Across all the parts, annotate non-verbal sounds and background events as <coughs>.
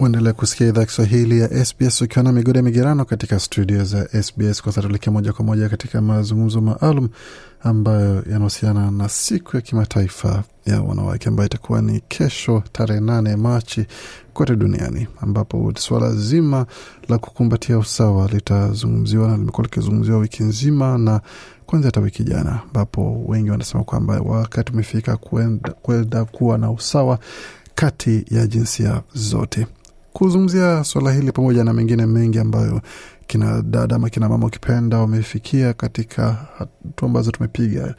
uendelea kusikia idhaa Kiswahili ya SBS ukiwa na migode migerano katika studio za SBS. Kwa sasa moja kwa moja katika mazungumzo maalum ambayo yanahusiana na siku ya kimataifa ya wanawake ambayo itakuwa ni kesho tarehe nane Machi kote duniani, ambapo suala zima la kukumbatia usawa litazungumziwa na limekuwa likizungumziwa wiki nzima na kwanza hata wiki jana, ambapo wengi wanasema kwamba wakati umefika kwenda kuwa na usawa kati ya jinsia zote kuzungumzia swala hili pamoja na mengine mengi ambayo kina dada ama kina mama ukipenda wamefikia katika hatua ambazo tumepiga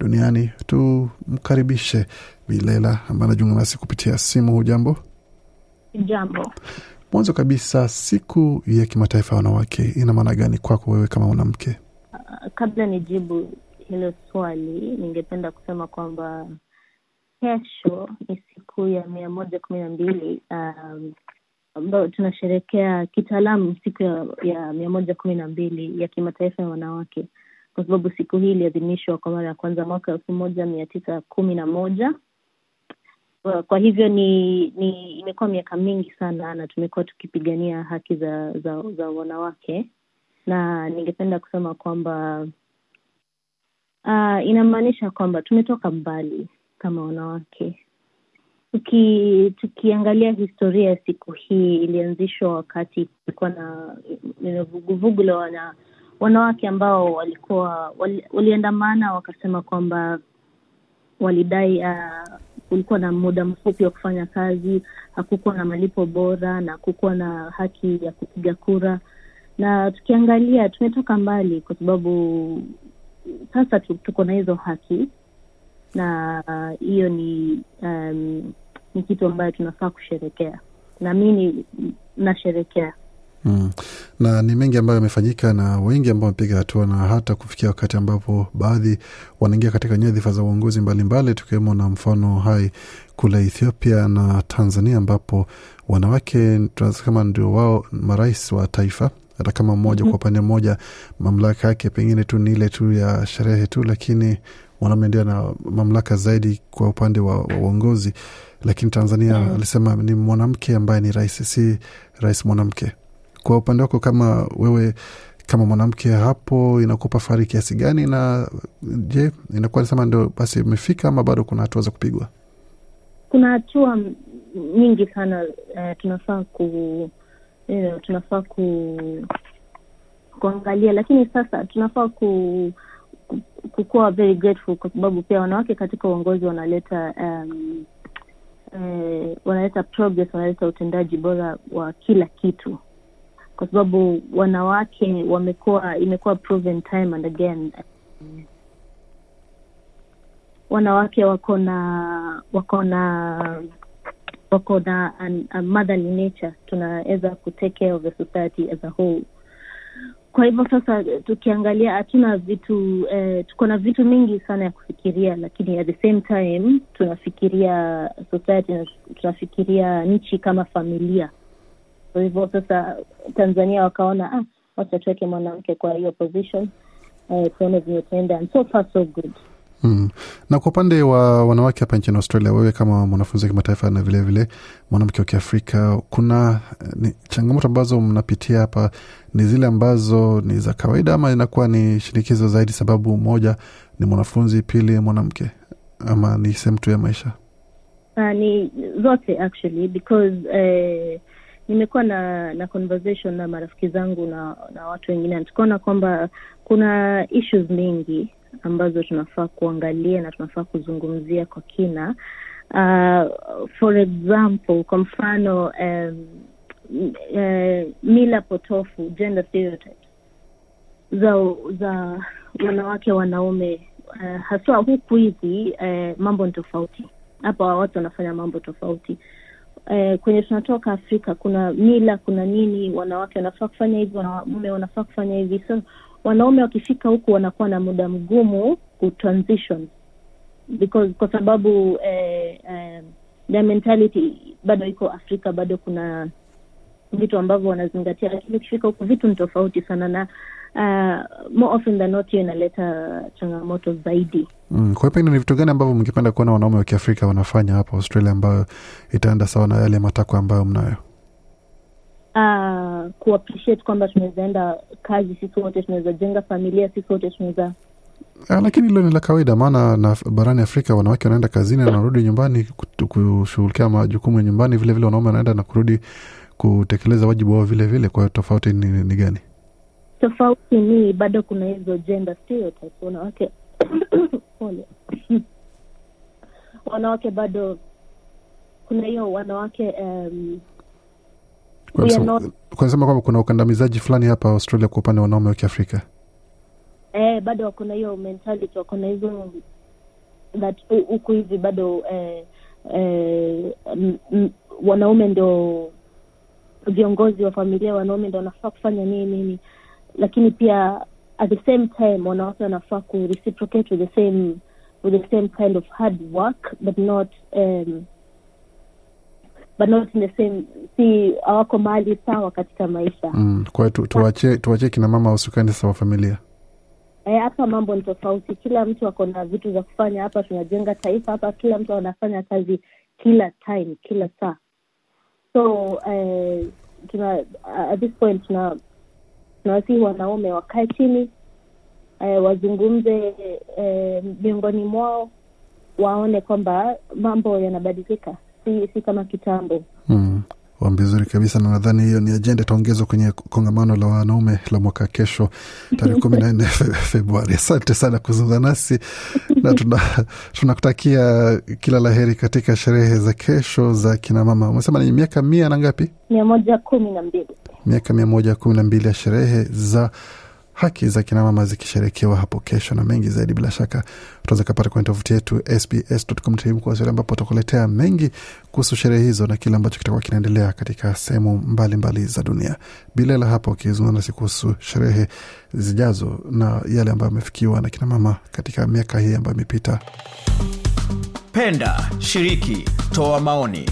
duniani. Tumkaribishe Bilela ambaye anajiunga nasi kupitia simu. Hujambo? Jambo. Mwanzo kabisa, siku ya kimataifa ya wanawake ina maana gani kwako wewe kama mwanamke? Uh, kabla nijibu hilo swali, ningependa kusema kwamba kesho ni siku ya mia moja kumi na mbili um, ambayo tunasherekea kitaalamu siku ya, ya mia moja kumi na mbili ya kimataifa ya wanawake, kwa sababu siku hii iliadhimishwa kwa mara ya kwanza mwaka elfu moja mia tisa kumi na moja. Kwa hivyo ni, ni imekuwa miaka mingi sana na tumekuwa tukipigania haki za, za, za wanawake, na ningependa kusema kwamba uh, inamaanisha kwamba tumetoka mbali kama wanawake Tuki, tukiangalia historia ya siku hii ilianzishwa wakati kulikuwa na vuguvugu la wana, wanawake ambao walikuwa wali, waliandamana wakasema kwamba walidai uh, kulikuwa na muda mfupi wa kufanya kazi, hakukuwa na malipo bora na hakukuwa na haki ya kupiga kura. Na tukiangalia tumetoka mbali, kwa sababu sasa tuko na hizo haki na hiyo uh, ni um, ni kitu ambayo tunafaa kusherekea na mi nasherekea mm. na ni mengi ambayo yamefanyika na wengi ambao wamepiga hatua na hata kufikia wakati ambapo baadhi wanaingia katika nyadhifa za uongozi mbalimbali tukiwemo na mfano hai kule Ethiopia na Tanzania ambapo wanawake kama ndio wao marais wa taifa hata kama mmoja mm-hmm. kwa upande mmoja mamlaka yake pengine tu ni ile tu ya sherehe tu, lakini mwanaume ndio na mamlaka zaidi kwa upande wa uongozi. Lakini Tanzania mm. alisema ni mwanamke ambaye ni rais, si rais mwanamke. Kwa upande wako kama wewe kama mwanamke, hapo inakupa fahari kiasi gani? Na je, inakuwa nisema ndio basi imefika ama bado kuna hatua za kupigwa? Kuna hatua nyingi sana uh, tunafaa ku you know, tunafaa ku kuangalia, lakini sasa tunafaa ku kukuwa very grateful kwa sababu pia wanawake katika uongozi wanaleta um, eh, wanaleta progress, wanaleta utendaji bora wa kila kitu, kwa sababu wanawake wamekuwa, imekuwa proven time and again, wanawake wako na wako na wako na a motherly nature, tunaweza kutake care of the society as a whole kwa hivyo sasa tukiangalia hatuna vitu eh, tuko na vitu mingi sana ya kufikiria, lakini at the same time tunafikiria society na tunafikiria nchi kama familia. Kwa hivyo sasa Tanzania wakaona ah, wacha tuweke mwanamke kwa hiyo position eh, tuone itaenda and so far so good. Mm. Na kwa upande wa wanawake hapa nchini Australia, wewe kama mwanafunzi wa kimataifa na vilevile mwanamke wa Kiafrika, kuna ni, changamoto ambazo mnapitia hapa ni zile ambazo ni za kawaida ama inakuwa ni shinikizo zaidi, sababu moja ni mwanafunzi, pili mwanamke, ama ni sehemu tu ya maisha? Uh, ni zote actually because uh, nimekuwa na na conversation na marafiki zangu na na watu wengine, tukaona kwamba kuna issues mingi ambazo tunafaa kuangalia na tunafaa kuzungumzia kwa kina. Uh, for example, kwa mfano um, uh, mila potofu, gender stereotypes za za wanawake wanaume, uh, haswa huku hivi uh, mambo ni tofauti hapa, watu wanafanya mambo tofauti. eh, kwenye tunatoka Afrika kuna mila, kuna nini, wanawake wanafaa kufanya hivi, wanaume wanafaa kufanya hivi, so wanaume wakifika huku wanakuwa na muda mgumu kutransition because kwa sababu eh, eh, the mentality bado iko Afrika, bado kuna vitu ambavyo wanazingatia lakini ukifika huku vitu ni tofauti sana na uh, more often than not hiyo inaleta changamoto zaidi. Mm, kwa pengine ni vitu gani ambavyo mngependa kuona wanaume wa kiafrika wanafanya hapa australia ambayo itaenda sawa na yale matakwa ambayo mnayo? Uh, kuappreciate kwamba tunaweza enda kazi sisi wote tunaweza jenga familia sisi wote tunaweza Ah, lakini hilo ni la kawaida maana na barani afrika wanawake wanaenda kazini na wanarudi nyumbani kushughulikia majukumu ya nyumbani vile vile wanaume wanaenda na kurudi kutekeleza wajibu wao vile vile. Kwa hiyo tofauti ni, ni gani? Tofauti ni bado kuna hizo gender stereotypes. Wanawake <coughs> <coughs> wanawake bado kuna hiyo wanawake um, Kusema kwamba kuna ukandamizaji fulani hapa australia kwa upande wa wanaume wa kiafrika? Eh, bado wako na hiyo mentality wako na hizo that huku hivi bado eh, eh, m- m- wanaume ndio viongozi wa familia wanaume ndio wanafaa kufanya nini nini. Lakini pia at the same time wanawake wanafaa ku reciprocate with the same with the same kind of hard work but not um, but not in the same si hawako mahali sawa katika maisha. Mm. kwa tu- tuwachie tuwachie kina mama usukani sawa familia. Hapa hapa mambo ni tofauti. Kila mtu ako na vitu za kufanya. Hapa tunajenga taifa hapa kila mtu anafanya kazi kila time kila saa. So eh, tuna at this point tuna tunawasihi wanaume wakae chini eh, wazungumze eh, miongoni mwao waone kwamba mambo yanabadilika si, si kama kitambo mm. Vizuri kabisa, na nadhani hiyo ni ajenda itaongezwa kwenye kongamano la wanaume la mwaka kesho tarehe kumi na nne <laughs> Februari. Asante sana kuzungumza nasi na tuna- tunakutakia kila la heri katika sherehe za kesho za kinamama. Umesema ni miaka mia na ngapi? mia moja kumi na mbili miaka mia moja kumi na mbili ya sherehe za haki za kinamama zikisherekewa hapo kesho, na mengi zaidi bila shaka utaweza kupata kwenye tovuti yetu sbs.com.au ambapo tutakuletea mengi kuhusu sherehe hizo na kile ambacho kitakuwa kinaendelea katika sehemu mbalimbali za dunia. Bila la hapo ukizungumza nasi kuhusu sherehe zijazo na yale ambayo amefikiwa na kinamama katika miaka hii ambayo imepita. Penda, shiriki, toa maoni.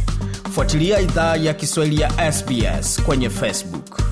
Fuatilia idhaa ya Kiswahili ya SBS kwenye Facebook.